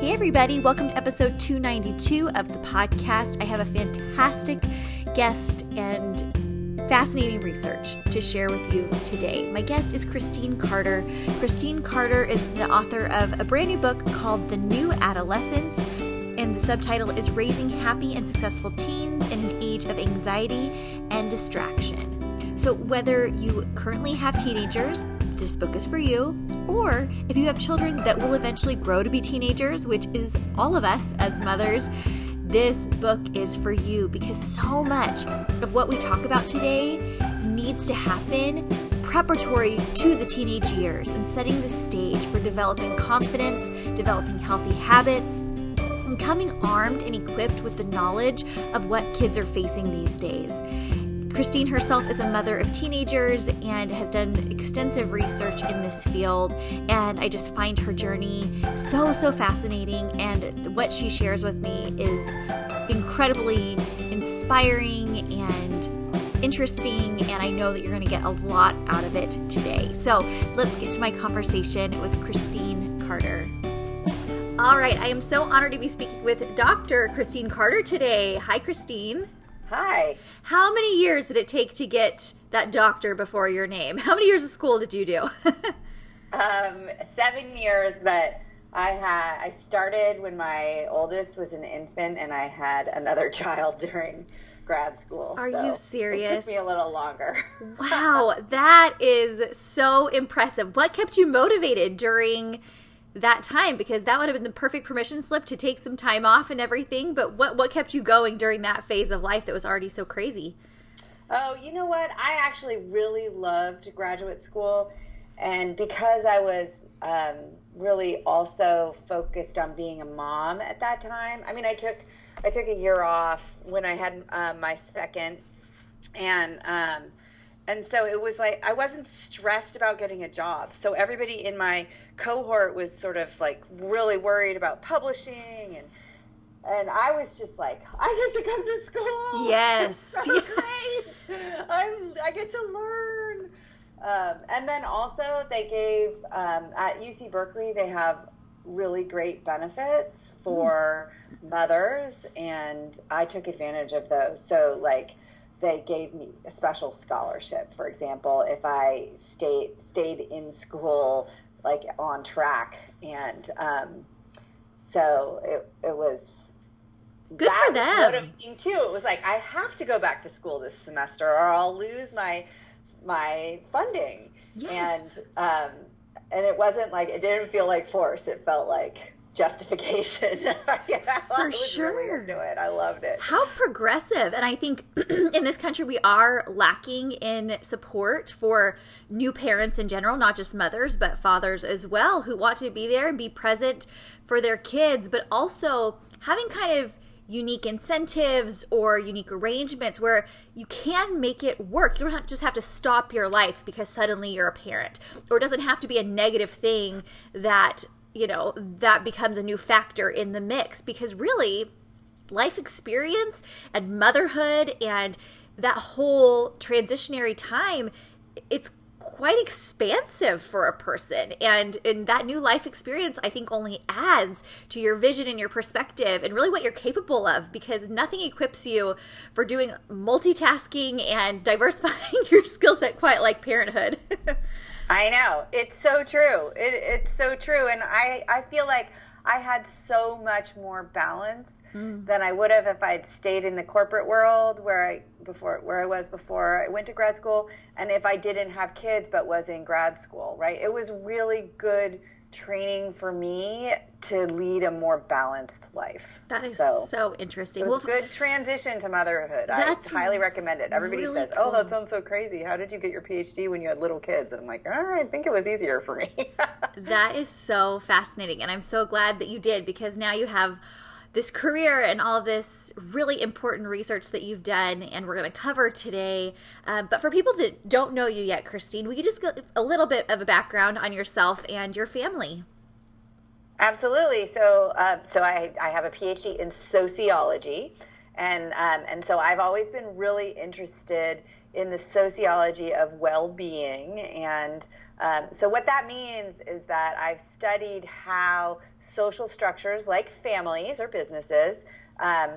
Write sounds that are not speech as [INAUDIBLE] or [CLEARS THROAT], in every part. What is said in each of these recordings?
Hey, everybody, welcome to episode 292 of the podcast. I have a fantastic guest and fascinating research to share with you today. My guest is Christine Carter. Christine Carter is the author of a brand new book called The New Adolescence, and the subtitle is Raising Happy and Successful Teens in an Age of Anxiety and Distraction. So, whether you currently have teenagers, this book is for you. Or if you have children that will eventually grow to be teenagers, which is all of us as mothers, this book is for you because so much of what we talk about today needs to happen preparatory to the teenage years and setting the stage for developing confidence, developing healthy habits, and coming armed and equipped with the knowledge of what kids are facing these days. Christine herself is a mother of teenagers and has done extensive research in this field. And I just find her journey so, so fascinating. And what she shares with me is incredibly inspiring and interesting. And I know that you're going to get a lot out of it today. So let's get to my conversation with Christine Carter. All right, I am so honored to be speaking with Dr. Christine Carter today. Hi, Christine. Hi. How many years did it take to get that doctor before your name? How many years of school did you do? [LAUGHS] um, seven years, but I had I started when my oldest was an infant, and I had another [LAUGHS] child during grad school. Are so you serious? It took me a little longer. wow, that is so impressive. What kept you motivated during? That time because that would have been the perfect permission slip to take some time off and everything. But what what kept you going during that phase of life that was already so crazy? Oh, you know what? I actually really loved graduate school, and because I was um, really also focused on being a mom at that time. I mean, I took I took a year off when I had um, my second, and um, and so it was like I wasn't stressed about getting a job. So everybody in my cohort was sort of like really worried about publishing and and I was just like, I get to come to school. Yes, [LAUGHS] so great. I'm, I get to learn. Um, and then also they gave um, at UC Berkeley they have really great benefits for mm. mothers, and I took advantage of those. So like they gave me a special scholarship. For example, if I stayed stayed in school like on track, and um, so it it was good that for them. Motivating too. It was like I have to go back to school this semester, or I'll lose my my funding. Yes. And um, and it wasn't like it didn't feel like force. It felt like justification. [LAUGHS] yeah, For sure. Really into it. I loved it. How progressive. And I think [CLEARS THROAT] in this country, we are lacking in support for new parents in general, not just mothers, but fathers as well, who want to be there and be present for their kids, but also having kind of unique incentives or unique arrangements where you can make it work. You don't just have to stop your life because suddenly you're a parent, or it doesn't have to be a negative thing that you know, that becomes a new factor in the mix. Because really life experience and motherhood and that whole transitionary time, it's quite expansive for a person. And in that new life experience i think only adds to your vision and your perspective and really what you're capable of. Because nothing equips you for doing multitasking and [LAUGHS] diversifying your skill set quite like parenthood [LAUGHS] I know. It's so true. It, it's so true. And I, I feel like I had so much more balance mm. than I would have if I'd stayed in the corporate world where I before where I was before I went to grad school and if I didn't have kids but was in grad school, right? It was really good training for me to lead a more balanced life. That is so, so interesting. It was well, good transition to motherhood. I highly recommend it. Everybody really says, "Oh, that sounds so crazy. How did you get your PhD when you had little kids?" And I'm like, oh, "I think it was easier for me." [LAUGHS] that is so fascinating, and I'm so glad that you did because now you have this career and all of this really important research that you've done, and we're going to cover today. Um, but for people that don't know you yet, Christine, will you just get a little bit of a background on yourself and your family? Absolutely. So, uh, so I, I have a PhD in sociology, and um, and so I've always been really interested in the sociology of well-being and um, so, what that means is that I've studied how social structures like families or businesses um,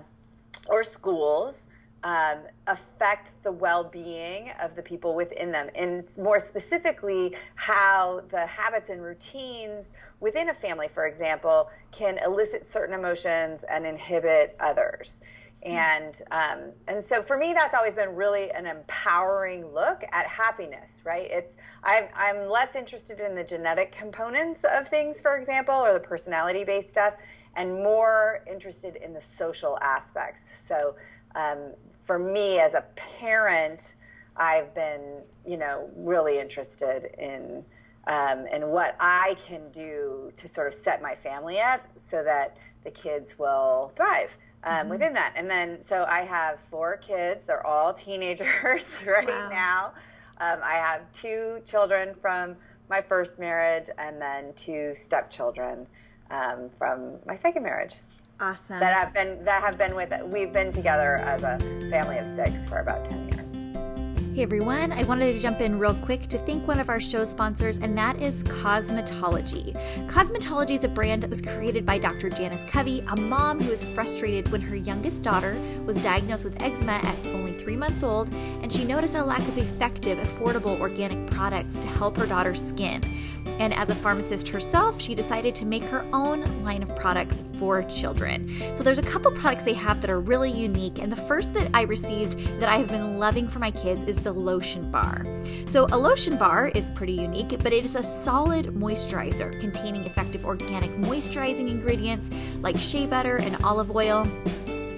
or schools um, affect the well being of the people within them. And more specifically, how the habits and routines within a family, for example, can elicit certain emotions and inhibit others and um, and so for me that's always been really an empowering look at happiness right? It's I'm, I'm less interested in the genetic components of things for example or the personality based stuff and more interested in the social aspects. So um, for me as a parent i've been you know really interested in um, and what i can do to sort of set my family up so that the kids will thrive um, mm-hmm. within that. And then, so I have four kids. They're all teenagers [LAUGHS] right wow. now. Um, I have two children from my first marriage and then two stepchildren um, from my second marriage. Awesome. That have been that have been with we've been together as a family of six for about ten years. Hey everyone, I wanted to jump in real quick to thank one of our show sponsors, and that is Kosmatology. Kosmatology is a brand that was created by Dr. Janice Covey, a mom who was frustrated when her youngest daughter was diagnosed with eczema at only three months old, and she noticed a lack of effective, affordable organic products to help her daughter's skin. And as a pharmacist herself, she decided to make her own line of products for children. So there's a couple products they have that are really unique. And the first that I received that I have been loving for my kids is the lotion bar. So a lotion bar is pretty unique, but it is a solid moisturizer containing effective organic moisturizing ingredients like shea butter and olive oil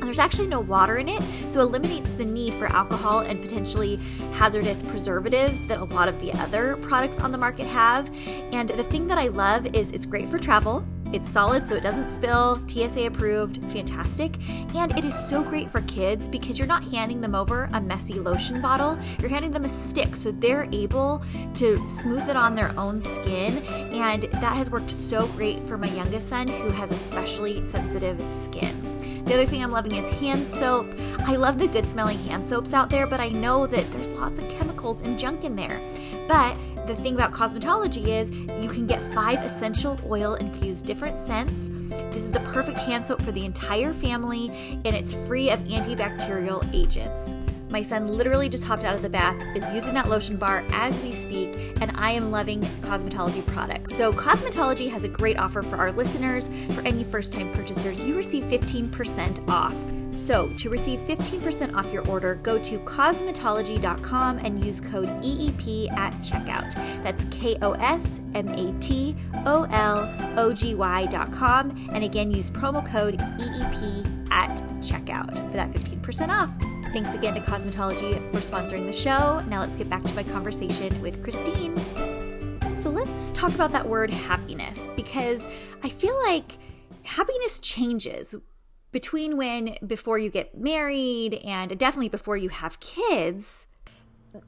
there's actually no water in it, so it eliminates the need for alcohol and potentially hazardous preservatives that a lot of the other products on the market have. And the thing that I love is it's great for travel. It's solid so it doesn't spill, TSA approved, fantastic. And it is so great for kids because you're not handing them over a messy lotion bottle, you're handing them a stick so they're able to smooth it on their own skin. And that has worked so great for my youngest son who has especially sensitive skin. The other thing I'm loving is hand soap. I love the good smelling hand soaps out there, but I know that there's lots of chemicals and junk in there. But the thing about Kosmatology is you can get five essential oil infused different scents. This is the perfect hand soap for the entire family, and it's free of antibacterial agents. My son literally just hopped out of the bath, is using that lotion bar as we speak, and I am loving Kosmatology products. So, Kosmatology has a great offer for our listeners. For any first time purchasers, you receive 15% off. So, to receive 15% off your order, go to kosmatology.com and use code EEP at checkout. That's K O S M A T O L O G Y.com. And again, use promo code EEP at checkout for that 15% off. Thanks again to Kosmatology for sponsoring the show. Now let's get back to my conversation with Christine. So let's talk about that word happiness because I feel like happiness changes between when before you get married and definitely before you have kids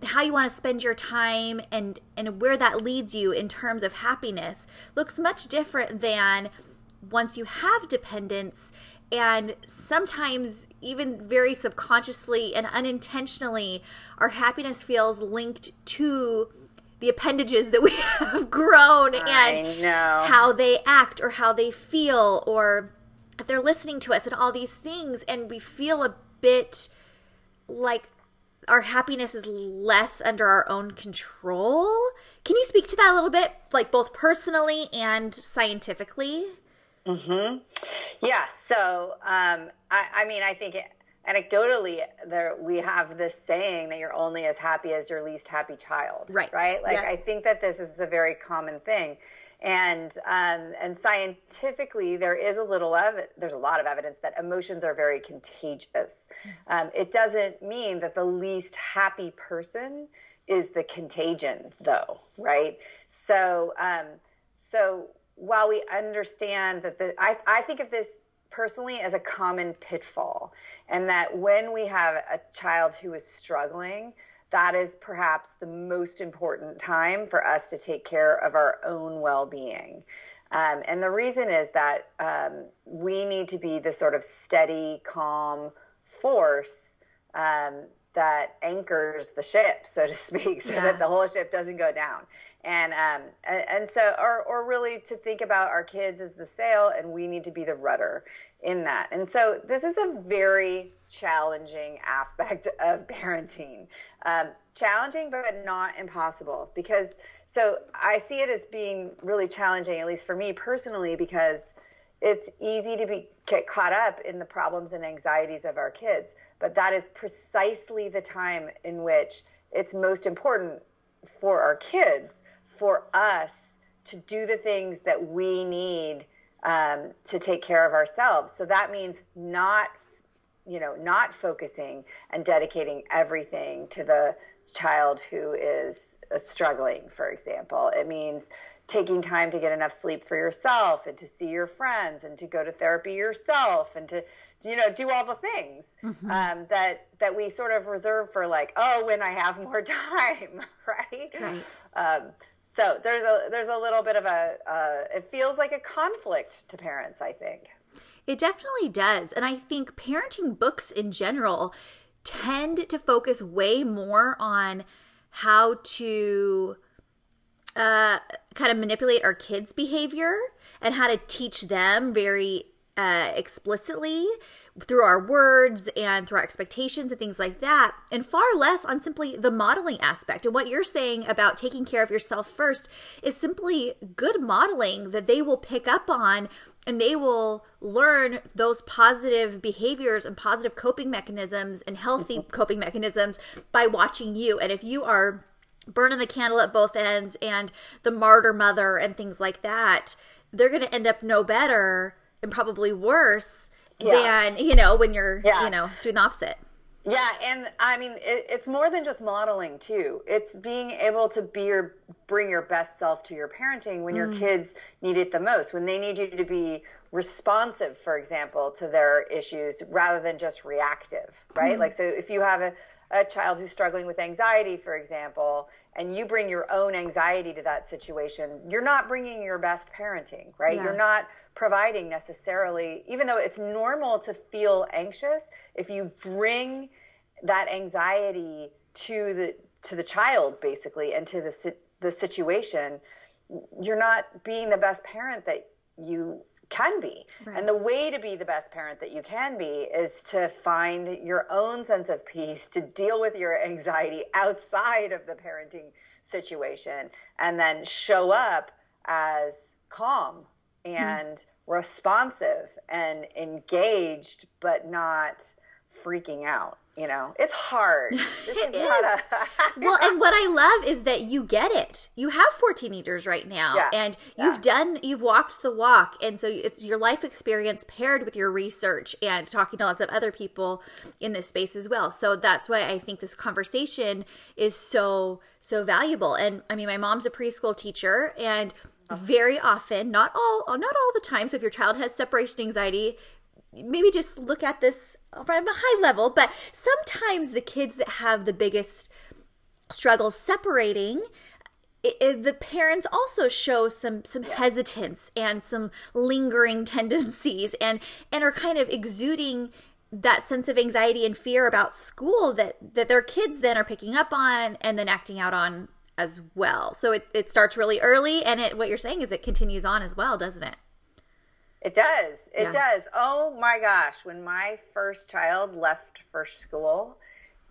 how you want to spend your time and and where that leads you in terms of happiness looks much different than once you have dependents and sometimes even very subconsciously and unintentionally our happiness feels linked to the appendages that we [LAUGHS] have grown and how they act or how they feel or if they're listening to us and all these things and we feel a bit like our happiness is less under our own control. Can you speak to that a little bit like both personally and scientifically Mm-hmm. Yeah. So, um, I, I, mean, I think it, anecdotally, there we have this saying that you're only as happy as your least happy child. Right. Right. Like I think that this is a very common thing, and um, and scientifically, there is a little of there's a lot of evidence that emotions are very contagious. Yes. Um, it doesn't mean that the least happy person is the contagion, though. Right. So. Um, so while we understand that the, I, I think of this personally as a common pitfall, and that when we have a child who is struggling, that is perhaps the most important time for us to take care of our own well being. Um, and the reason is that um, we need to be the sort of steady, calm force um, that anchors the ship, so to [LAUGHS] speak, so yeah. that the whole ship doesn't go down. And, um, and, so, or, or really to think about our kids as the sail, and we need to be the rudder in that. And so, this is a very challenging aspect [LAUGHS] of parenting. Um, challenging, but not impossible. Because, so I see it as being really challenging, at least for me personally, because it's easy to be get caught up in the problems and anxieties of our kids. But that is precisely the time in which it's most important for our kids, for us to do the things that we need um, to take care of ourselves. So that means not you know, not focusing and dedicating everything to the child who is uh, struggling, for example. It means taking time to get enough sleep for yourself and to see your friends and to go to therapy yourself and to you know do all the things mm-hmm. um, that that we sort of reserve for like oh when I have more [LAUGHS] time, right? Right. Um, so there's a there's a little bit of a uh, it feels like a conflict to parents, I think. It definitely does. And I think parenting books in general tend to focus way more on how to uh, kind of manipulate our kids' behavior and how to teach them very uh, explicitly through our words and through our expectations and things like that, and far less on simply the modeling aspect. And what you're saying about taking care of yourself first is simply good modeling that they will pick up on and they will learn those positive behaviors and positive coping mechanisms and healthy mm-hmm. coping mechanisms by watching you. And if you are burning the candle at both ends and the martyr mother and things like that, they're going to end up no better and probably worse yeah. than you know when you're yeah. you know doing the opposite yeah and i mean it, it's more than just modeling too it's being able to be your bring your best self to your parenting when mm. your kids need it the most when they need you to be responsive for example to their issues rather than just reactive right mm. like so if you have a, a child who's struggling with anxiety for example and you bring your own anxiety to that situation you're not bringing your best parenting right yeah. you're not providing necessarily, even though it's normal to feel anxious, if you bring that anxiety to the to the child basically and to the the situation, you're not being the best parent that you can be. Right. And the way to be the best parent that you can be is to find your own sense of peace, to deal with your anxiety outside of the parenting situation, and then show up as calm and mm-hmm. responsive and engaged, but not freaking out. You know, it's hard. [LAUGHS] This it is, is. A- [LAUGHS] well, and what I love is that you get it. You have four teenagers right now, yeah. and you've yeah. done, you've walked the walk, and so it's your life experience paired with your research and talking to lots of other people in this space as well. So that's why I think this conversation is so so valuable. And I mean, my mom's a preschool teacher, and oh. very often not all not all the time so if your child has separation anxiety maybe just look at this from a high level but sometimes the kids that have the biggest struggles separating it, it, the parents also show some some yeah. hesitance and some lingering [LAUGHS] tendencies and and are kind of exuding that sense of anxiety and fear about school that that their kids then are picking up on and then acting out on as well. So it, it starts really early and it what you're saying is it continues on as well, doesn't it? It does. It yeah. does. Oh my gosh, when my first child left for school,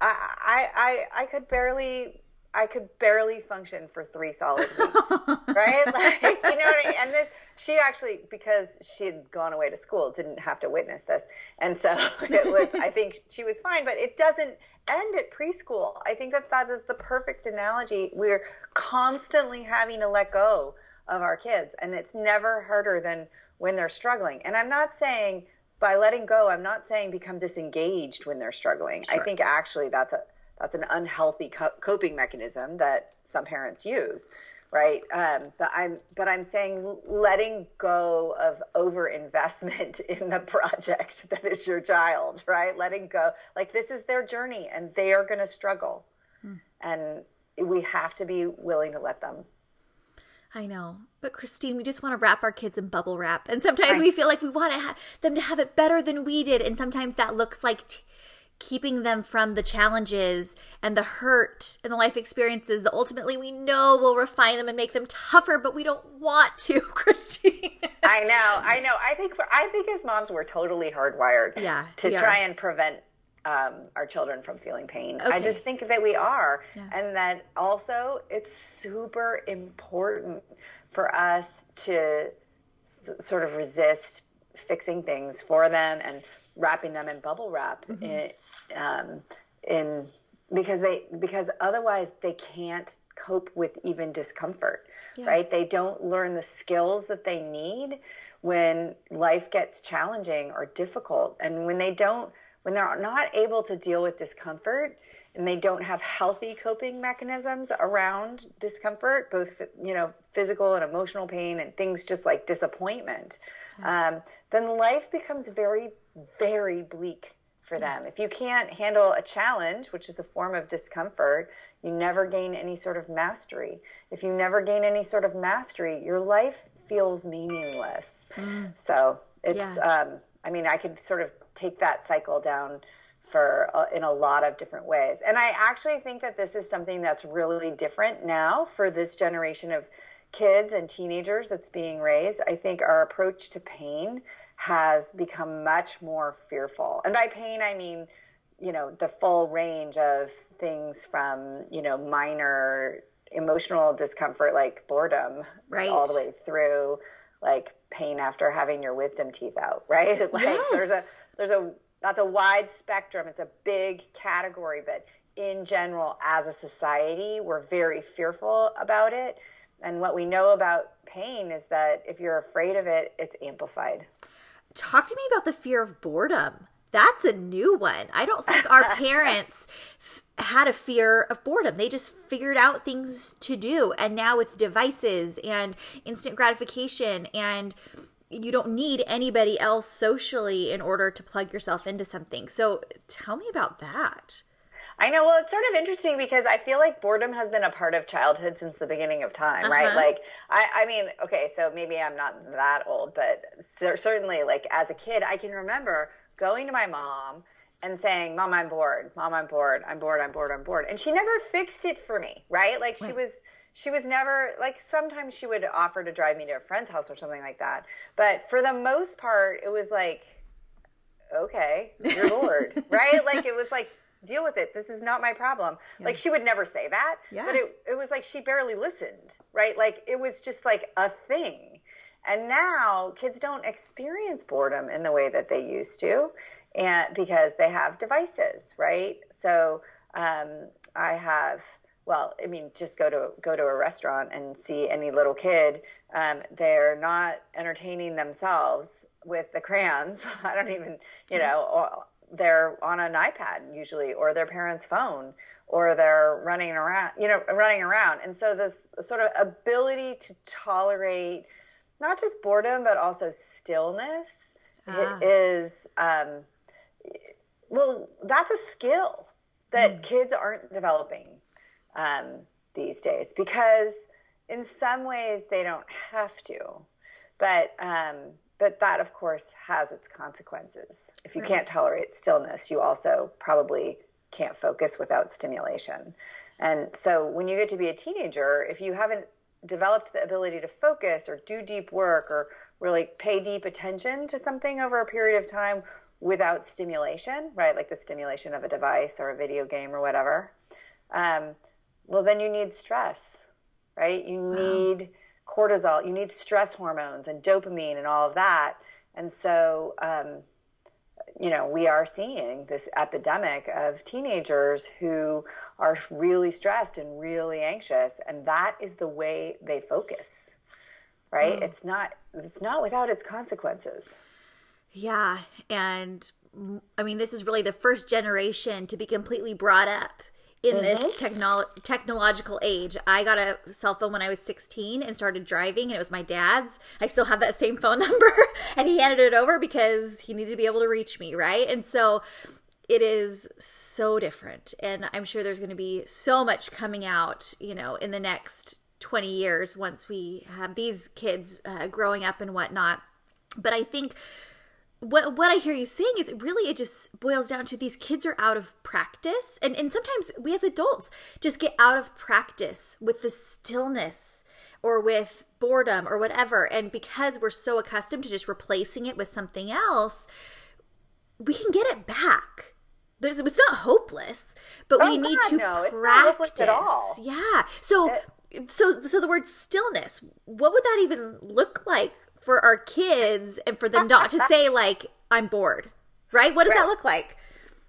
I I I could barely I could barely function for three solid [LAUGHS] weeks, right? [LAUGHS] Like, you know what I mean? And this, she actually, because she had gone away to school, didn't have to witness this. And so [LAUGHS] it was, I think she was fine, but it doesn't end at preschool. I think that that is the perfect analogy. We're constantly having to let go of our kids, and it's never harder than when they're struggling. And I'm not saying by letting go, I'm not saying become disengaged when they're struggling. Sure. I think actually that's a that's an unhealthy co- coping mechanism that some parents use. right? Um, but I'm but I'm saying letting go of over investment [LAUGHS] in the project that is your child, right? Letting go, like this is their journey, and they are going to struggle, hmm. and we have to be willing to let them. I know. But Christine, we just want to wrap our kids in bubble wrap. And sometimes we feel like we want to ha- them to have it better than we did. And sometimes that looks like t- keeping them from the challenges and the hurt and the life experiences that ultimately we know will refine them and make them tougher, but we don't want to, [LAUGHS] Christine. I know, I know. I think I think as moms we're totally hardwired yeah, to try and prevent um, our children from feeling pain. Okay. I just think that we are, yeah. and that also it's super important for us to s- sort of resist fixing things for them and wrapping them in bubble wrap mm-hmm. in, um, in because they because otherwise they can't cope with even discomfort yeah. right they don't learn the skills that they need when life gets challenging or difficult and when they don't when they're not able to deal with discomfort and they don't have healthy coping mechanisms around discomfort, both you know physical and emotional pain and things just like disappointment, um, then life becomes very, very bleak for them. If you can't handle a challenge, which is a form of discomfort, you never gain any sort of mastery. If you never gain any sort of mastery, your life feels meaningless. Mm. So it's, yeah. um, I mean, I could sort of take that cycle down for uh, in a lot of different ways. And I actually think that this is something that's really different now for this generation of kids and teenagers that's being raised. I think our approach to pain has become much more fearful. And by pain I mean, you know, the full range of things from, you know, minor emotional discomfort like boredom right. all the way through like pain after having your wisdom teeth out, [LAUGHS] right? like yes. there's a there's a that's a wide spectrum. It's a big category, but in general, as a society, we're very fearful about it. And what we know about pain is that if you're afraid of it, it's amplified. Talk to me about the fear of boredom. That's a new one. I don't think our [LAUGHS] parents f- had a fear of boredom. They just figured out things to do. And now with devices and instant gratification and you don't need anybody else socially in order to plug yourself into something. So tell me about that. I know. Well, it's sort of interesting because I feel like boredom has been a part of childhood since the beginning of time, uh-huh. right? Like, I, I mean, okay, so maybe I'm not that old, but certainly, like, as a kid, I can remember going to my mom and saying, Mom, I'm bored. Mom, I'm bored. I'm bored. I'm bored. I'm bored. And she never fixed it for me, right? Like, she was she was never like sometimes she would offer to drive me to a friend's house or something like that but for the most part it was like okay you're bored [LAUGHS] right like it was like deal with it this is not my problem yeah. like she would never say that yeah. but it, it was like she barely listened right like it was just like a thing and now kids don't experience boredom in the way that they used to and because they have devices right so um, i have well, I mean, just go to go to a restaurant and see any little kid. Um, they're not entertaining themselves with the crayons. [LAUGHS] I don't even, you know, they're on an iPad usually, or their parents' phone, or they're running around, you know, running around. And so the sort of ability to tolerate not just boredom but also stillness ah. is, um, well, that's a skill that mm. kids aren't developing um, these days because in some ways they don't have to, but um, but that of course has its consequences. If you right. can't tolerate stillness, you also probably can't focus without stimulation. And so when you get to be a teenager, if you haven't developed the ability to focus or do deep work or really pay deep attention to something over a period of time without stimulation, right? Like the stimulation of a device or a video game or whatever, um, well, then you need stress, right? You need cortisol, you need stress hormones and dopamine and all of that. And so, um, you know, we are seeing this epidemic of teenagers who are really stressed and really anxious, and that is the way they focus. Right? Mm. It's not it's not without its consequences. Yeah, and I mean this is really the first generation to be completely brought up in mm-hmm. this technolo- technological age. I got a cell phone when I was 16 and started driving, and it was my dad's. I still have that same phone [LAUGHS] number, and he handed it over because he needed to be able to reach me, right? And so it is so different. And I'm sure there's going to be so much coming out, you know, in the next 20 years once we have these kids uh, growing up and whatnot. But I think what what I hear you saying is really it just boils down to these kids are out of practice. And and sometimes we as adults just get out of practice with the stillness or with boredom or whatever. And because we're so accustomed to just replacing it with something else we can get it back. There's it's not hopeless but oh, we need God, to no, practice at all. Yeah. So it, so so the word stillness what would that even look like for our kids and for them not to say [LAUGHS] like I'm bored, right? What does right. that look like?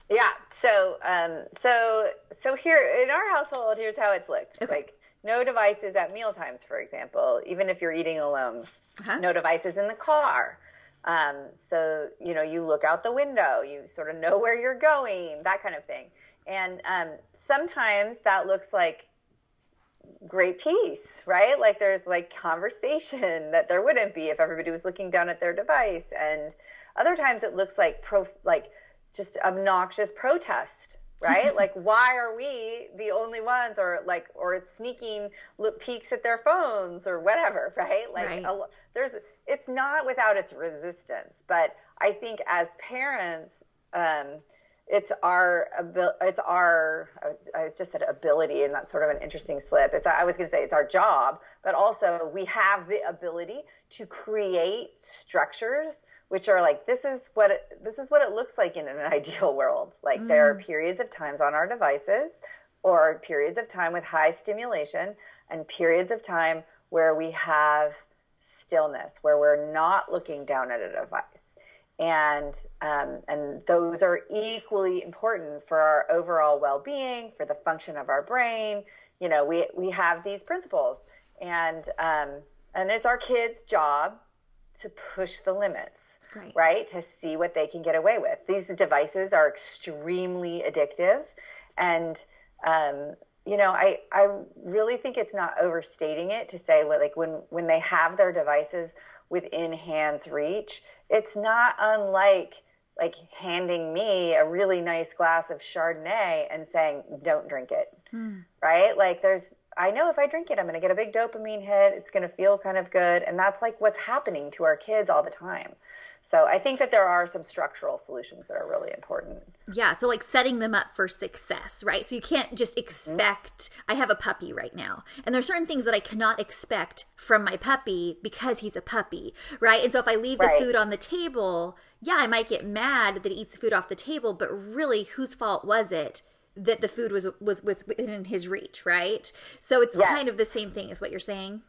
Yeah. So, um, so, so here in our household, here's how it's looked. Okay. Like no devices at meal times, for example, even if you're eating alone. Uh-huh. No devices in the car. Um, so you know, you look out the window, you sort of know [LAUGHS] where you're going, that kind of thing. And um, sometimes that looks like great peace, right? Like there's like conversation that there wouldn't be if everybody was looking down at their device. And other times it looks like pro, like just obnoxious protest, right? [LAUGHS] like why are we the only ones or like or it's sneaking look, peeks at their phones or whatever, [LAUGHS] right? Like right. A, there's it's not without its resistance, but I think as parents um, it's our it's our I just said ability and that's sort of an interesting slip. It's I was going to say it's our job, but also we have the ability to create structures which are like this is what it, this is what it looks like in an [LAUGHS] ideal world. Like mm. there are mm. periods of times on our devices or periods of time with high stimulation and periods of time where we have stillness, where we're not looking down at a device and um, and those are equally important for our overall well-being for the function of our brain. You know we we have these principles. And um, and it's our kids job to push the limits right. right? To see what they can get away with. These devices are extremely addictive. And um, you know i i really think it's not overstating it to say like when when they have their devices within hands reach it's not unlike like handing me a really nice glass of Chardonnay and saying, don't drink it. Hmm. Right? Like there's, I know if I drink it, I'm going to get a big dopamine hit. It's going to feel kind of good. And that's like what's happening to our kids all the time. So I think that there are some structural solutions that are really important. Yeah. So like setting them up for success, right? So you can't just mm-hmm. expect, mm-hmm. I have a puppy right now, and there's certain things that I cannot expect from my puppy because he's a puppy, right? And so if I leave the food on the table, yeah, I might get mad that he eats the food off the table, but really, whose fault was it? That the food was was within his reach, right? So it's yes. kind of the same thing as what you're saying.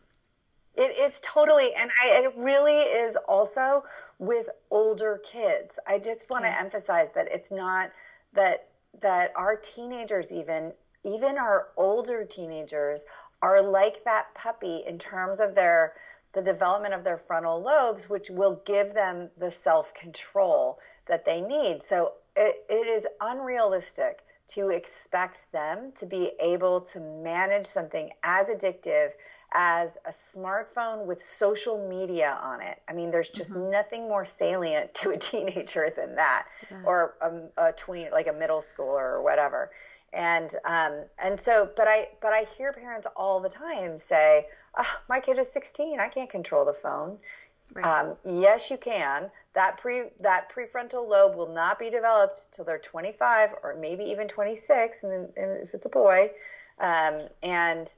It is totally, and I, it really is also with older kids. I just want to emphasize that it's not that that our teenagers, even even our older teenagers, are like that puppy in terms of their the development of their frontal lobes, which will give them the self control that they need. So it, it is unrealistic to expect them to be able to manage something as addictive as a smartphone with social media on it. I mean, there's just mm-hmm. nothing more salient to a teenager than that, yeah. or a, a, tween, like a middle schooler or whatever. And um, and so, but I but I hear parents all the time say, oh, "My kid is 16. I can't control the phone." Right. Um, yes, you can. That pre that prefrontal lobe will not be developed till they're 25 or maybe even 26, and, then, and if it's a boy, um, and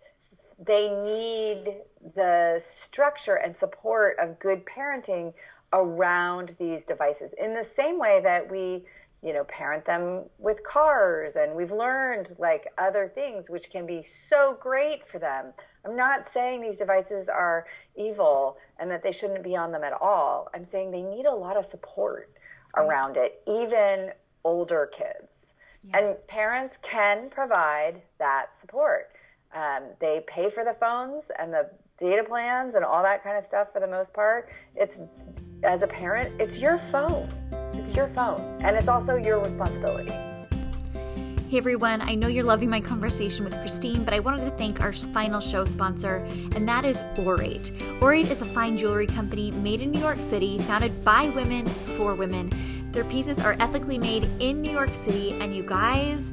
they need the structure and support of good parenting around these devices in the same way that we you know parent them with cars and we've learned like other things which can be so great for them i'm not saying these devices are evil and that they shouldn't be on them at all i'm saying they need a lot of support around it even older kids yeah. and parents can provide that support um, they pay for the phones and the data plans and all that kind of stuff for the most part. It's as a parent, it's your phone. It's your phone, and it's also your responsibility. Hey everyone, I know you're loving my conversation with Christine, but I wanted to thank our final show sponsor, and that is Aurate. Aurate is a fine jewelry company made in New York City, founded by women for women. Their pieces are ethically made in New York City, and you guys,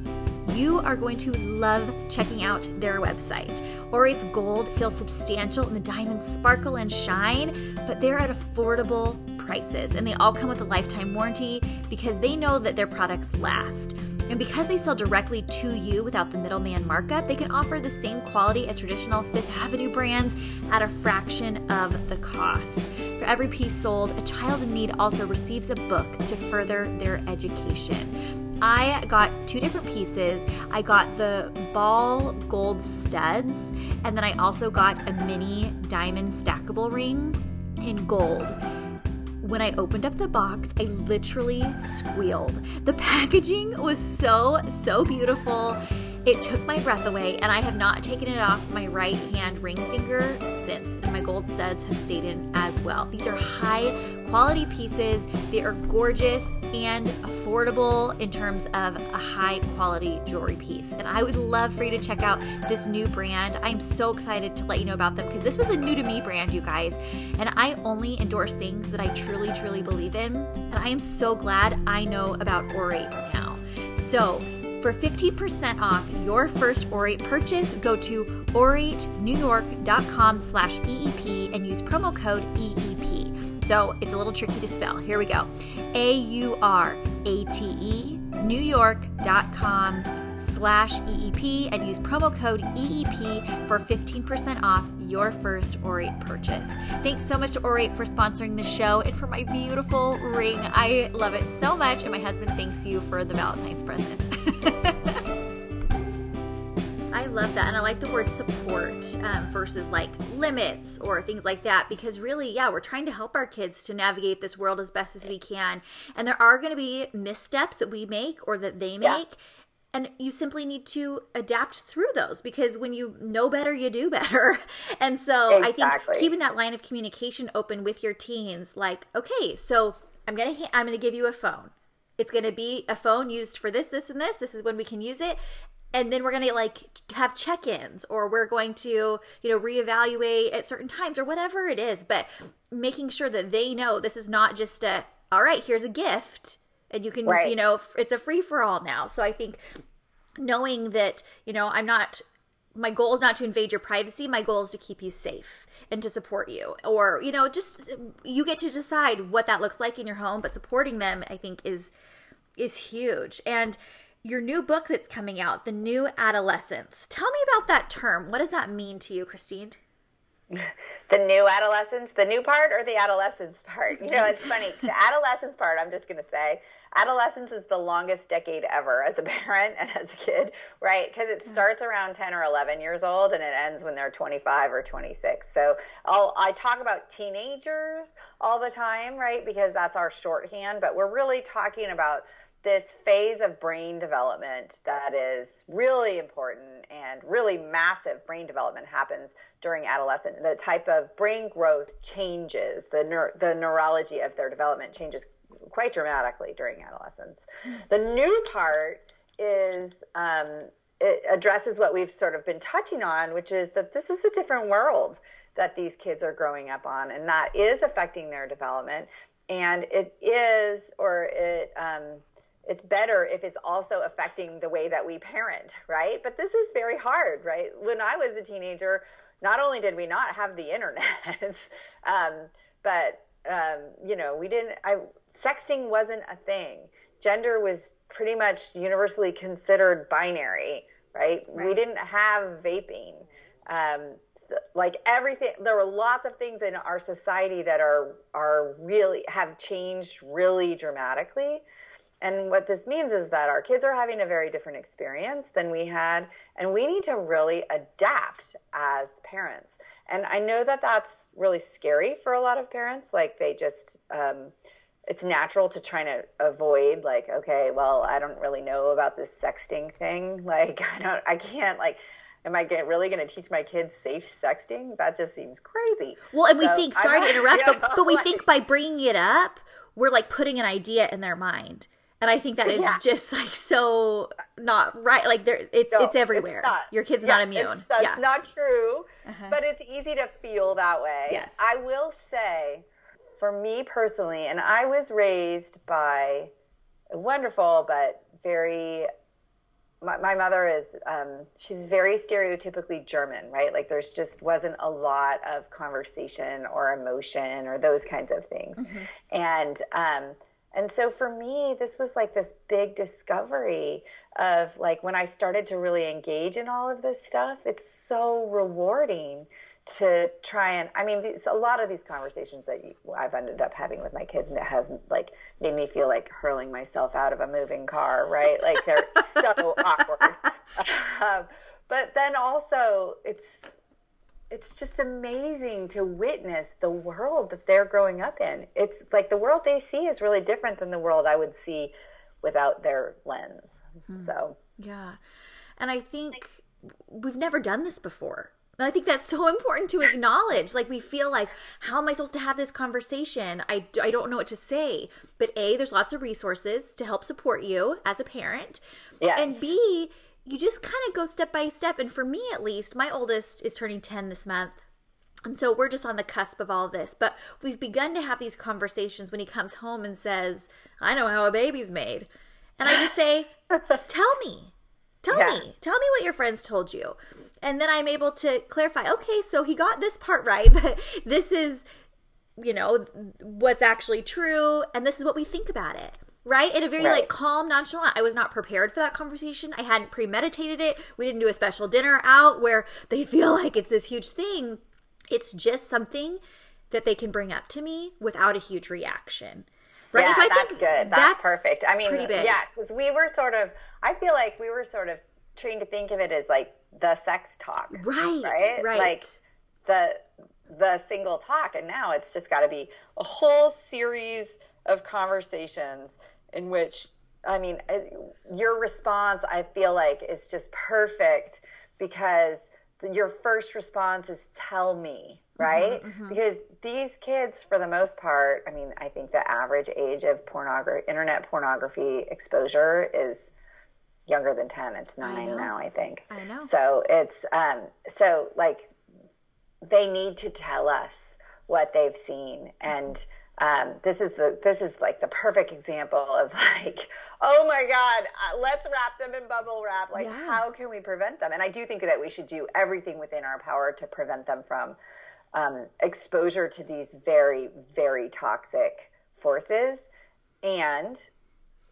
you are going to love checking out their website. Aurate's gold feels substantial and the diamonds sparkle and shine, but they're at affordable prices and they all come with a lifetime warranty because they know that their products last. And because they sell directly to you without the middleman markup, they can offer the same quality as traditional Fifth Avenue brands at a fraction of the cost. For every piece sold, a child in need also receives a book to further their education. I got two different pieces. I got the ball gold studs, and then I also got a mini diamond stackable ring in gold when I opened up the box, I literally squealed. The packaging was so, so beautiful. It took my breath away, and I have not taken it off my right hand ring finger since, and my gold studs have stayed in as well. These are high quality pieces, they are gorgeous and affordable in terms of a high quality jewelry piece. And I would love for you to check out this new brand. I'm so excited to let you know about them because this was a new to me brand, you guys. And I only endorse things that I truly, truly believe in. And I am so glad I know about Aurate now. So, for 15% off your first Aurate purchase, go to auratenewyork.com slash EEP and use promo code EEP. So it's a little tricky to spell. Here we go. A-U-R-A-T-E New York.com slash EEP and use promo code EEP for 15% off your first Aurate purchase. Thanks so much to Aurate for sponsoring the show and for my beautiful ring. I love it so much, and my husband thanks you for the Valentine's present. [LAUGHS] I love that. And I like the word support um, versus like limits or things like that because really, yeah, we're trying to help our kids to navigate this world as best as we can. And there are going to be missteps that we make or that they make. Yeah. And you simply need to adapt through those because when you know better, you do better. [LAUGHS] And so exactly. I think keeping that line of communication open with your teens, like, okay, so I'm gonna I'm gonna give you a phone. It's gonna be a phone used for this, this, and this. This is when we can use it and then we're going to like have check-ins or we're going to you know reevaluate at certain times or whatever it is but making sure that they know this is not just a all right here's a gift and you can right. you know it's a free for all now so i think knowing that you know i'm not my goal is not to invade your privacy my goal is to keep you safe and to support you or you know just you get to decide what that looks like in your home but supporting them i think is is huge and your new book that's coming out, The New Adolescence. Tell me about that term. What does that mean to you, Christine? The new adolescence, the new part or the adolescence part? You know, it's funny. The [LAUGHS] adolescence part, I'm just going to say, adolescence is the longest decade ever as a parent and as a kid, right? Because it starts around 10 or 11 years old and it ends when they're 25 or 26. So I'll, I talk about teenagers all the time, right? Because that's our shorthand, but we're really talking about this phase of brain development that is really important and really massive brain development happens during adolescence. The type of brain growth changes, the, neur- the neurology of their development changes quite dramatically during adolescence. The new part is um, it addresses what we've sort of been touching on, which is that this is a different world that these kids are growing up on, and that is affecting their development. And it is, or it, um, it's better if it's also affecting the way that we parent, right? But this is very hard, right? When I was a teenager, not only did we not have the internet, [LAUGHS] um, but um, you know, we didn't. I sexting wasn't a thing. Gender was pretty much universally considered binary, right? right. We didn't have vaping. Um, like everything there were lots of things in our society that are are really have changed really dramatically and what this means is that our kids are having a very different experience than we had, and we need to really adapt as parents. And I know that that's really scary for a lot of parents. Like they just, um, it's natural to try to avoid, like, okay, well, I don't really know about this sexting thing. [LAUGHS] Like, I don't, I can't, like, am I get, really going to teach my kids safe sexting? That just seems crazy. Well, and so we think, sorry to [LAUGHS] interrupt, but, but we think by bringing it up, we're like putting an idea in their mind And I think that is yeah. just like so not right. Like there, it's no, it's everywhere. It's Your kid's yeah, not immune. That's yeah. not true. Uh-huh. But it's easy to feel that way. Yes. I will say, for me personally, and I was raised by a wonderful but very my, my mother is um, she's very stereotypically german right like there's just wasn't a lot of conversation or emotion or those kinds of things mm-hmm. and um, and so for me this was like this big discovery of like when i started to really engage in all of this stuff it's so rewarding to try and i mean these, a lot of these conversations that you, i've ended up having with my kids has like made me feel like hurling myself out of a moving car right? Like they're so [LAUGHS] awkward. [LAUGHS] Um, but then also it's it's just amazing to witness the world that they're growing up in it's like the world they see is really different than the world i would see without their lens mm-hmm. so yeah and i think we've never done this before and I think that's so important to acknowledge. Like, we feel like, how am I supposed to have this conversation? I, I don't know what to say. But A, there's lots of resources to help support you as a parent. Yes. And B, you just kind of go step by step. And for me, at least, my oldest is turning 10 this month. And so we're just on the cusp of all this. But we've begun to have these conversations when he comes home and says, I know how a baby's made. And I just say, [LAUGHS] Tell me. Tell yeah. me. Tell me what your friends told you and then I'm able to clarify, okay, so he got this part right, [LAUGHS] but this is, you know, what's actually true, and this is what we think about it. Right? In a very right. like calm, nonchalant. I was not prepared for that conversation. I hadn't premeditated it. We didn't do a special dinner out where [LAUGHS] they feel like it's this huge thing. It's just something that they can bring up to me without a huge reaction. Right? Yeah, so that's good. That's, that's, perfect. I mean, yeah, because we were sort of. I feel like we were sort of trained to think of it as like the sex talk. Right. Right. Right. Like the the single talk. And now it's just gotta be a whole series of conversations in which I mean uh, your response I feel like is just perfect because your first response is tell me mm-hmm, right? mm-hmm, mm-hmm. because these kids for the most part i mean i think the average age of pornography internet pornography exposure is younger than 10 it's 9 I now i think. I know. So it's um so like they need to tell us what they've seen. And um, this is the this is like the perfect example of [LAUGHS] like oh my god uh, let's wrap them in bubble wrap like yeah. how can we prevent them and i do think that we should do everything within our power to prevent them from um, exposure to these very very toxic forces and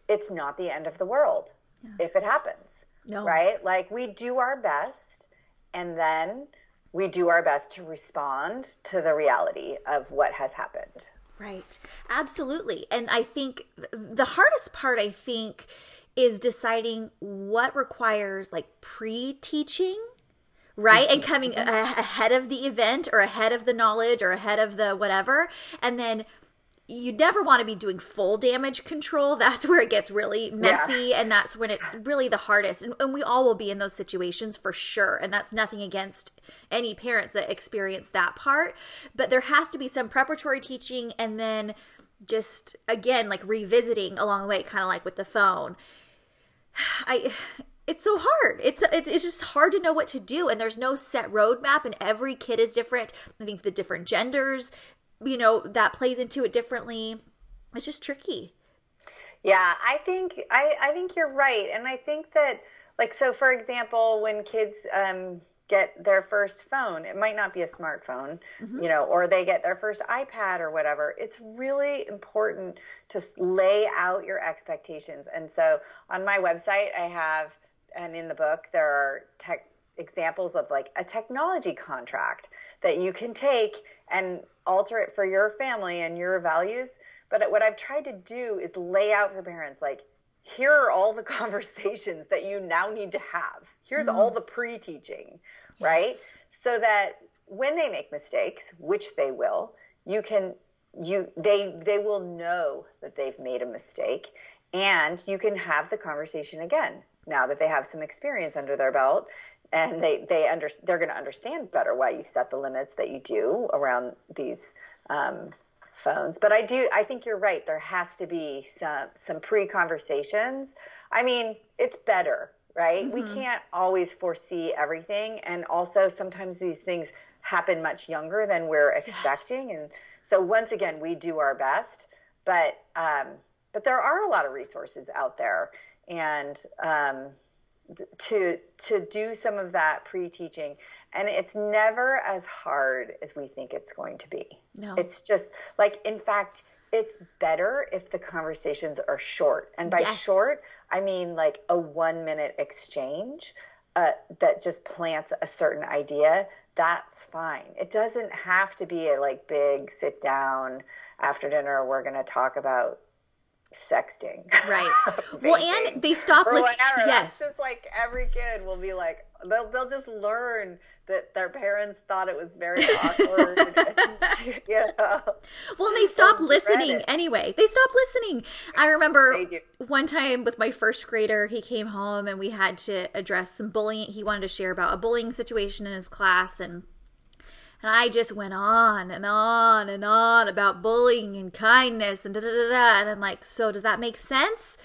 it's not the end of the world yeah. if it happens. No. Right? Like we do our best and then we do our best to respond to the reality of what has happened. Right. Absolutely. And I think the hardest part, I think, is deciding what requires like pre teaching right? And coming ahead of the event or ahead of the knowledge or ahead of the whatever. And then you never want to be doing full damage control. That's where it gets really messy, yeah. and that's when it's really the hardest. And, and, we all will be in those situations for sure. And that's nothing against any parents that experience that part. But there has to be some preparatory teaching, and then just again, like revisiting along the way, kind of like with the phone. [SIGHS] I. It's so hard. It's it's just hard to know what to do, and there's no set roadmap, and every kid is different. I think the different genders, you know that plays into it differently. It's just tricky. Yeah i think i i think you're right. And i think that like so for example when kids um get their first phone it might not be a smartphone mm-hmm. you know or they get their first ipad or whatever it's really important to lay out your expectations. And so on my website i have and in the book there are tech examples of like a technology contract that you can take and alter it for your family and your values. But what I've tried to do is lay out for parents like, here are all the [LAUGHS] conversations that you now need to have. Here's mm. all the pre teaching, yes. right? So that when they make mistakes, which they will, you can you they they will know that they've made a mistake and you can have the conversation again now that they have some experience under their belt and they they under they're going to understand better why you set the limits that you do around these um, phones. But I do, I think you're right. There has to be some some pre conversations. I mean, it's better, right? Mm-hmm. We can't always foresee everything, and also sometimes these things happen much younger than we're expecting, yes. and so once again, we do our best. But um, but there are a lot of resources out there, and um, to to do some of that pre-teaching. And it's never as hard as we think it's going to be. No. It's just like in fact it's better if the conversations are short. And by yes. short i mean like a one minute exchange uh, that just plants a certain idea that's fine. It doesn't have to be a like big sit down after dinner we're going to talk about sexting. Right. [LAUGHS] well, and they stop listening. Yes. It's just like every kid will be like, they'll, they'll just learn that their parents thought it was very [LAUGHS] awkward. and, [LAUGHS] you know. Well, they stop listening anyway. They stop listening. I remember one time with my first grader, he came home and we had to address some bullying. He wanted to share about a bullying situation in his class and and I just went on and on and on about bullying and kindness and da da da da. And I'm like, so does that make sense?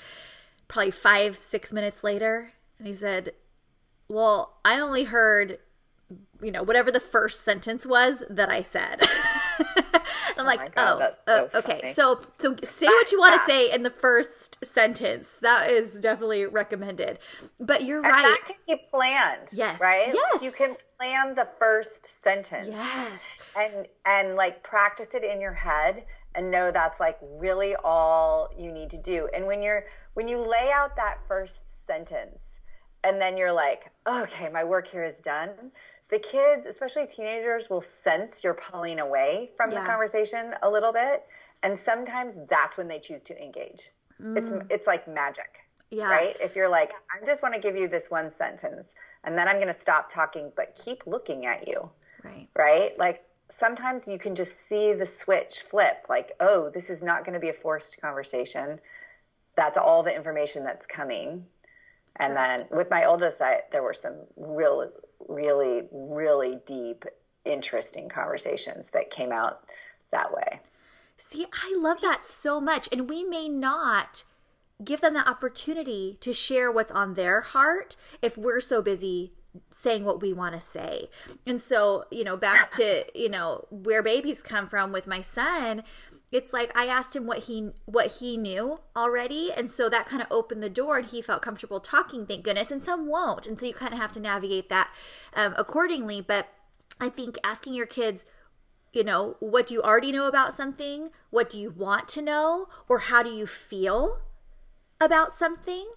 Probably five, six minutes later. And he said, well, I only heard, you know, whatever the first sentence was that I said. [LAUGHS] [LAUGHS] I'm oh like, God, oh, so uh, okay. So, so say what you want to [LAUGHS] say in the first sentence. That is definitely recommended. But you're and right. That can be planned. Yes. Right. Yes. You can plan the first sentence. Yes. And and like practice it in your head and know that's like really all you need to do. And when you're when you lay out that first sentence and then you're like, okay, my work here is done the kids, especially teenagers, will sense you're pulling away from yeah. the conversation a little bit, and sometimes that's when they choose to engage. Mm. It's it's like magic. Yeah. Right? If you're like, I just want to give you this one sentence and then I'm going to stop talking but keep looking at you. Right. Right? Like sometimes you can just see the switch flip like, "Oh, this is not going to be a forced conversation." That's all the information that's coming. And then with my oldest, I, there were some real really, really deep, interesting conversations that came out that way. See, I love that so much. And we may not give them the opportunity to share what's on their heart if we're so busy saying what we want to say. And so, you know, back to, you know, where babies come from with my son, it's like I asked him what he what he knew already, and so that kind of opened the door, and he felt comfortable talking. Thank goodness, and some won't, and so you kind of have to navigate that um, accordingly. But I think asking your kids, you know, what do you already know about something? What do you want to know, or how do you feel about something?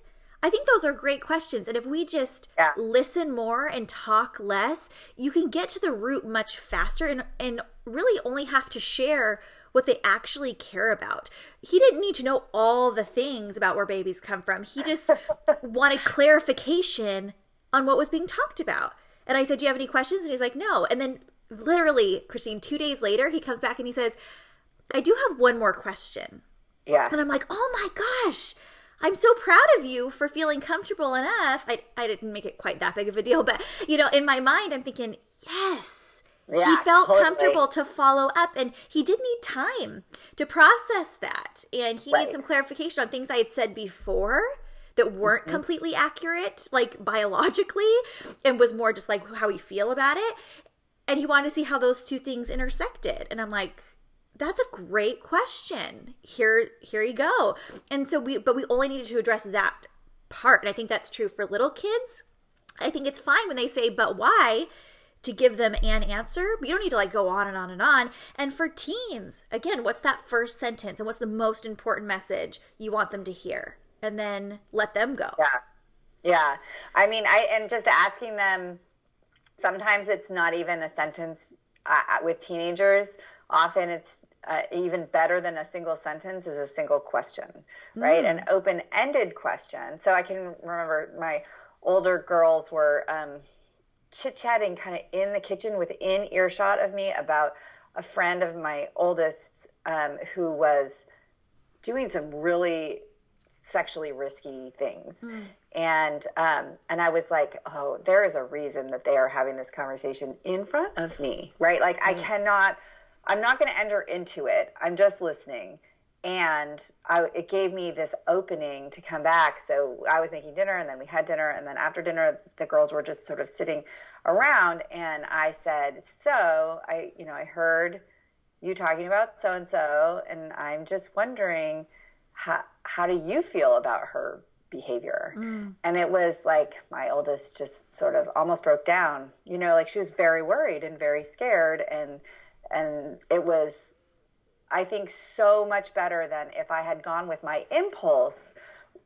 I think those are great questions. And if we just yeah. listen more and talk less, you can get to the root much faster and, and really only have to share what they actually care about. He didn't need to know all the things about where babies come from. He just [LAUGHS] wanted clarification on what was being talked about. And I said, Do you have any questions? And he's like, No. And then literally, Christine, two days later, he comes back and he says, I do have one more question. Yeah. And I'm like, Oh my gosh. I'm so proud of you for feeling comfortable enough. I, I didn't make it quite that big of a deal, but you know, in my mind, I'm thinking, yes, yeah, he felt totally. comfortable to follow up and he did need time to process that. And he right. needs some clarification on things i had said before that weren't mm-hmm. completely accurate like biologically and was more just like how we feel about it. And he wanted to see how those two things intersected. And i'm like that's a great question. Here here you go. And so we but we only needed to address that part. And i think that's true for little kids. I think it's fine when they say but why to give them an answer, but you don't need to like go on and on and on. And for teens, again, what's that first sentence and what's the most important message you want them to hear? And then let them go. Yeah. Yeah. I mean, I, and just asking them, sometimes it's not even a sentence uh, uh with teenagers. Often it's uh, even better than a single sentence is a single question, right? Mm. An open ended question. So I can remember my older girls were, um, chit chatting kind of in the kitchen within earshot of me about a friend of my oldest um, who was doing some really sexually risky things mm. and um, and i was like oh there is a reason that they are having this conversation in front of me right like mm. i cannot I'm not going to enter into it. I'm just listening. And I, it gave me this opening to come back. So I was making dinner, and then we had dinner, and then after dinner, the girls were just sort of sitting around, and I said, "So I, you know, I heard you talking about so and so, and I'm just wondering how how do you feel about her behavior. Mm. And it was like my oldest just sort of almost broke down. You know, like she was very worried and very scared and and it was I think so much better than if I had gone with my impulse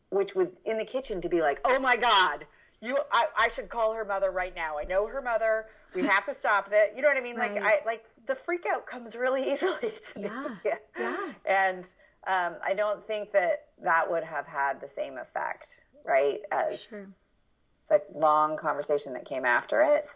which was in the kitchen to be like, "Oh my god, you I, I should call her mother right now. I know her mother. We have to stop it." You know what I mean? Right. Like I like the freak out comes really [LAUGHS] easily to yeah. me. Yeah. yeah. And um, I don't think that that would have had the same effect, right, as sure. the long conversation that came after it.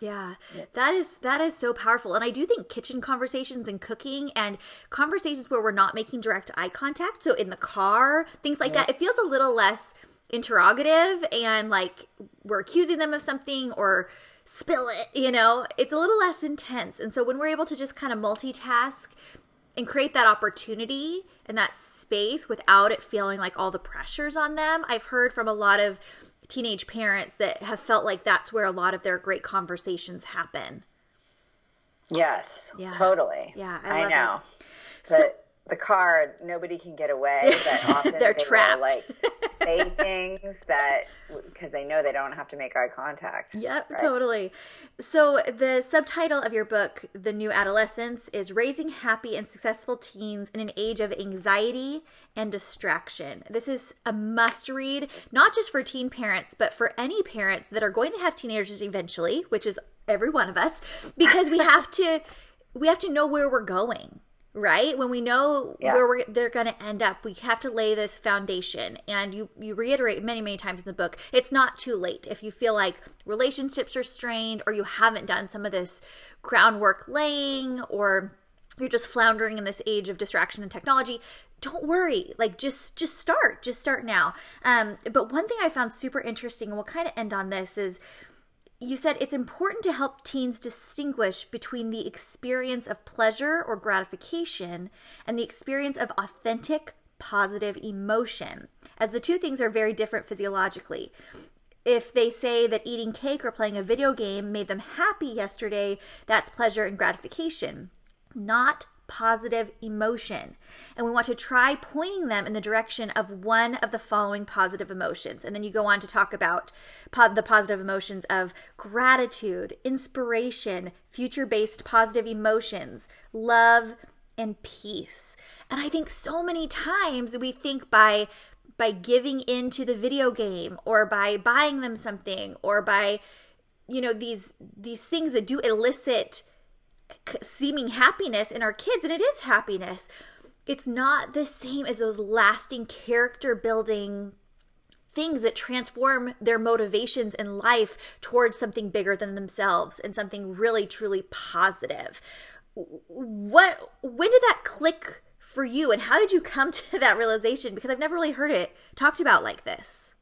Yeah, that is that is so powerful, and I do think kitchen conversations and cooking and conversations where we're not making direct eye contact, so in the car, things like yeah. that, it feels a little less interrogative and like we're accusing them of something or spill it, you know, it's a little less intense. And so when we're able to just kind of multitask and create that opportunity and that space without it feeling like all the pressures on them. I've heard from a lot of teenage parents that have felt like that's where a lot of their great conversations happen. Yes, yeah. totally. Yeah, I, I know. It. But so, the car, nobody can get away. [LAUGHS] But often they're they trapped. Will, like [LAUGHS] say things that because they know they don't have to make eye contact. Yep, right? totally. So the subtitle of your book, "The New Adolescence," is "Raising Happy and Successful Teens in an Age of Anxiety and Distraction." This is a must-read, not just for teen parents, but for any parents that are going to have teenagers eventually, which is every one of us, because we have to we have to know where we're going right? When we know yeah. where we're, they're going to end up we have to lay this foundation. And you you reiterate many many times in the book it's not too late. If you feel like relationships are strained or you haven't done some of this groundwork laying or you're just floundering in this age of distraction and technology don't worry. Like just just start. Just start now. Um, but one thing i found super interesting and we'll kind of end on this is you said it's important to help teens distinguish between the experience of pleasure or gratification and the experience of authentic positive emotion, as the two things are very different physiologically. If they say that eating cake or playing a video game made them happy yesterday, that's pleasure and gratification, not positive emotion. And we want to try pointing them in the direction of one of the following positive emotions. And then you go on to talk about po- the positive emotions of gratitude, inspiration, future based positive emotions, love, and peace. And I think so many times we think by by giving into the video game or by buying them something or by you know these these things that do elicit seeming happiness in our kids, and it is happiness. It's not the same as those lasting character building things that transform their motivations in life towards something bigger than themselves and something really truly positive. What when did that click for you and how did you come [LAUGHS] to that realization because I've never really heard it talked about like this?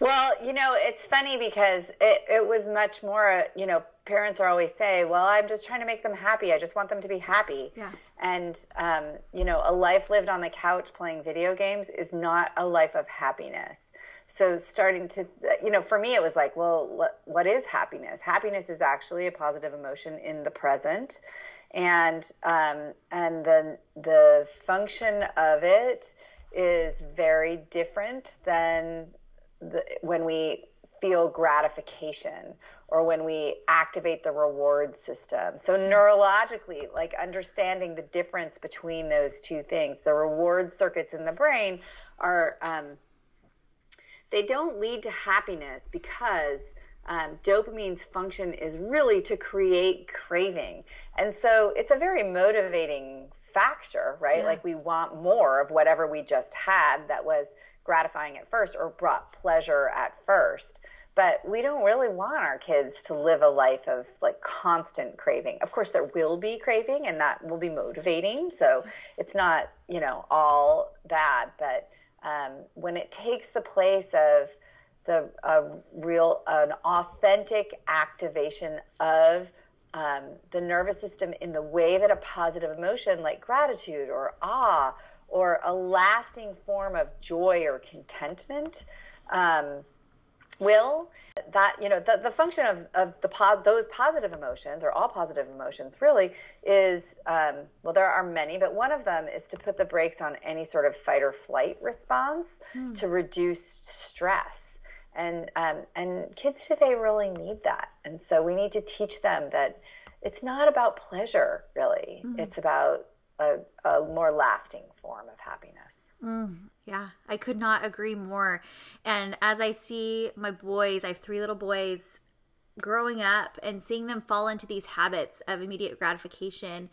Well, you know, it's funny because it, it was much more, you know, parents are always say, well, I'm just trying to make them happy. I just want them to be happy. Yeah. And, um, you know, a life lived on the couch playing video games is not a life of happiness. So starting to, you know, for me, it was like, well, what is happiness? Happiness is actually a positive emotion in the present. And, um, and the, the function of it is very different than the, when we feel gratification or when we activate the reward system. So, neurologically, like understanding the difference between those two things, the reward circuits in the brain are, um, they don't lead to happiness because um, dopamine's function is really to create craving. And so, it's a very motivating factor, right? Yeah. Like, we want more of whatever we just had that was gratifying at first or brought pleasure at first but we don't really want our kids to live a life of like constant craving. Of course, there will be craving and that will be motivating. So it's not, you know, all bad. But um, when it takes the place of the real, an authentic activation of um, the nervous system in the way that a positive emotion like gratitude or awe or a lasting form of joy or contentment um, will that you know the, the function of, of the po- those positive emotions or all positive emotions really is um, well there are many but one of them is to put the brakes on any sort of fight or flight response mm. to reduce stress and um, and kids today really need that and so we need to teach them that it's not about pleasure really mm. it's about a, a more lasting form of happiness mm. Yeah, I could not agree more. And as I see my boys, I have three little boys growing up and seeing them fall into these habits of immediate gratification,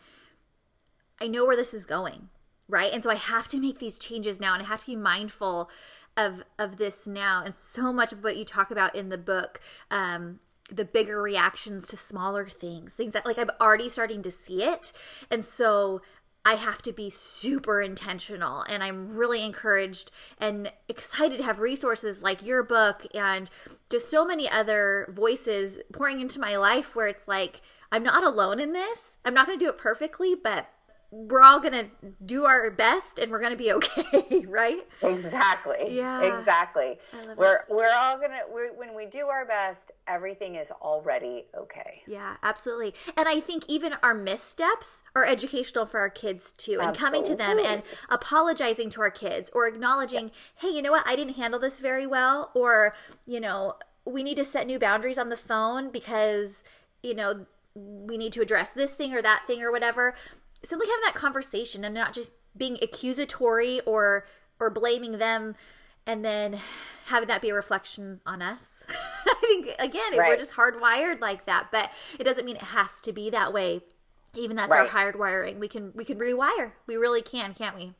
I know where this is going, right? And so I have to make these changes now and I have to be mindful of of this now. And so much of what you talk about in the book, um, the bigger reactions to smaller things, things that like I'm already starting to see it. And so I have to be super intentional. And I'm really encouraged and excited to have resources like your book and just so many other voices pouring into my life where it's like, I'm not alone in this. I'm not going to do it perfectly, but we're all going to do our best and we're going to be [LAUGHS] okay, right? Exactly. Yeah. Exactly. We're it. we're all going to when we do our best, everything is already okay. Yeah, absolutely. And I think even our missteps are educational for our kids too and coming to them and apologizing to our kids or acknowledging, yeah. "Hey, you know what? I didn't handle this very well," or, you know, we need to set new boundaries on the phone because, you know, we need to address this thing or that thing or whatever simply having that conversation and not just being accusatory or or blaming them and then having that be a reflection on us. [LAUGHS] I think again, right. we're just hardwired like that, but it doesn't mean it has to be that way. Even that's right. our hard wiring. We can we can rewire. We really can, can't we?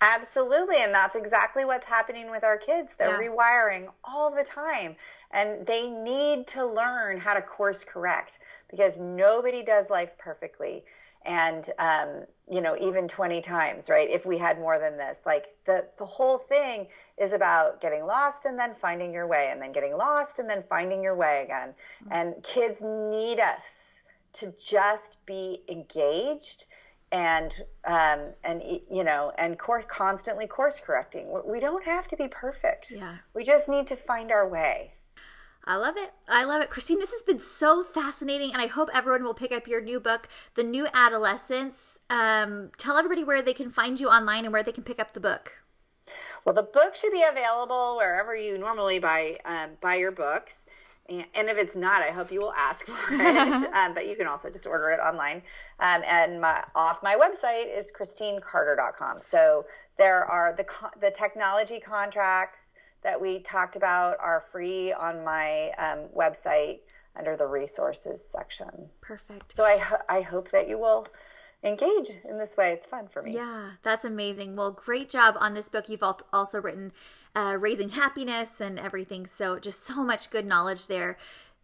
Absolutely, and that's exactly what's happening with our kids. They're yeah. rewiring all the time, and they need to learn how to course correct because nobody does life perfectly and um, you know even 20 times right? If we had more than this like the the whole thing is about getting lost and then finding your way and then getting lost and then finding your way again. Mm-hmm. and kids need us to just be engaged and um, and you know and course, constantly course correcting. We don't have to be perfect. Yeah. We just need to find our way I love it. I love it. Christine, this has been so fascinating, and I hope everyone will pick up your new book, The New Adolescence. Um, tell everybody where they can find you online and where they can pick up the book. Well, the book should be available wherever you normally buy um, buy your books. And, if it's not, I hope you will ask for [LAUGHS] it. um, but you can also just order it online. Um, and my, off my website is christinecarter.com. So there are the the technology contracts that we talked about are free on my um, website under the resources section. Perfect. So I, I hope that you will engage in this way. It's fun for me. Yeah, that's amazing. Well, great job on this book. You've also written uh, Raising Happiness and everything. So just so much good knowledge there.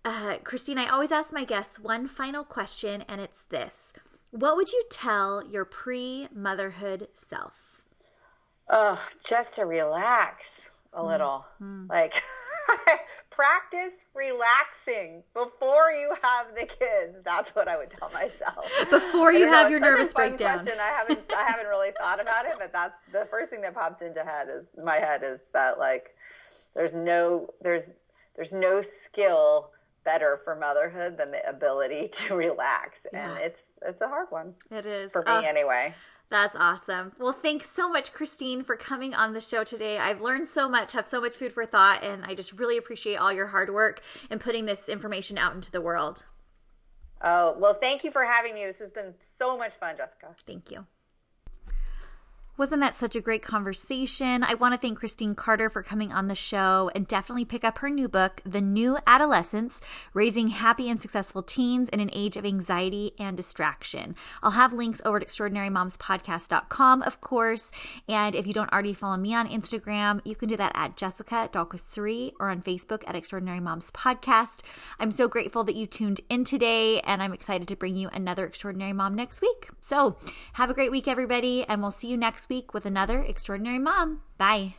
Uh, Christine, I always ask my guests one final question, and it's this What would you tell your pre motherhood self? Oh, just to relax a little. Mm. Like [LAUGHS] practice relaxing before you have the kids. That's what I would tell myself. Before you have know, your nervous breakdown. Question. I haven't I [LAUGHS] haven't really thought about it, but that's the first thing that popped into head is my head is that like there's no there's there's no skill better for motherhood than the ability [LAUGHS] to relax yeah. and it's it's a hard one it is for me uh, anyway that's awesome. Well, thanks so much, Christine, for coming on the show today. I've learned so much, have so much food for thought, and I just really appreciate all your hard work and putting this information out into the world. Oh, well, thank you for having me. This has been so much fun, Jessica. Thank you. Wasn't that such a great conversation? I want to thank Christine Carter for coming on the show and definitely pick up her new book, The New Adolescence Raising Happy and Successful Teens in an Age of Anxiety and Distraction. I'll have links over at extraordinarymomspodcast.com, of course. And if you don't already follow me on Instagram, you can do that at Jessica Dahlquist3 or on Facebook at Extraordinary Moms Podcast. I'm so grateful that you tuned in today, and I'm excited to bring you another Extraordinary Mom next week. So have a great week, everybody, and we'll see you next week with another Extraordinary Mom. Bye.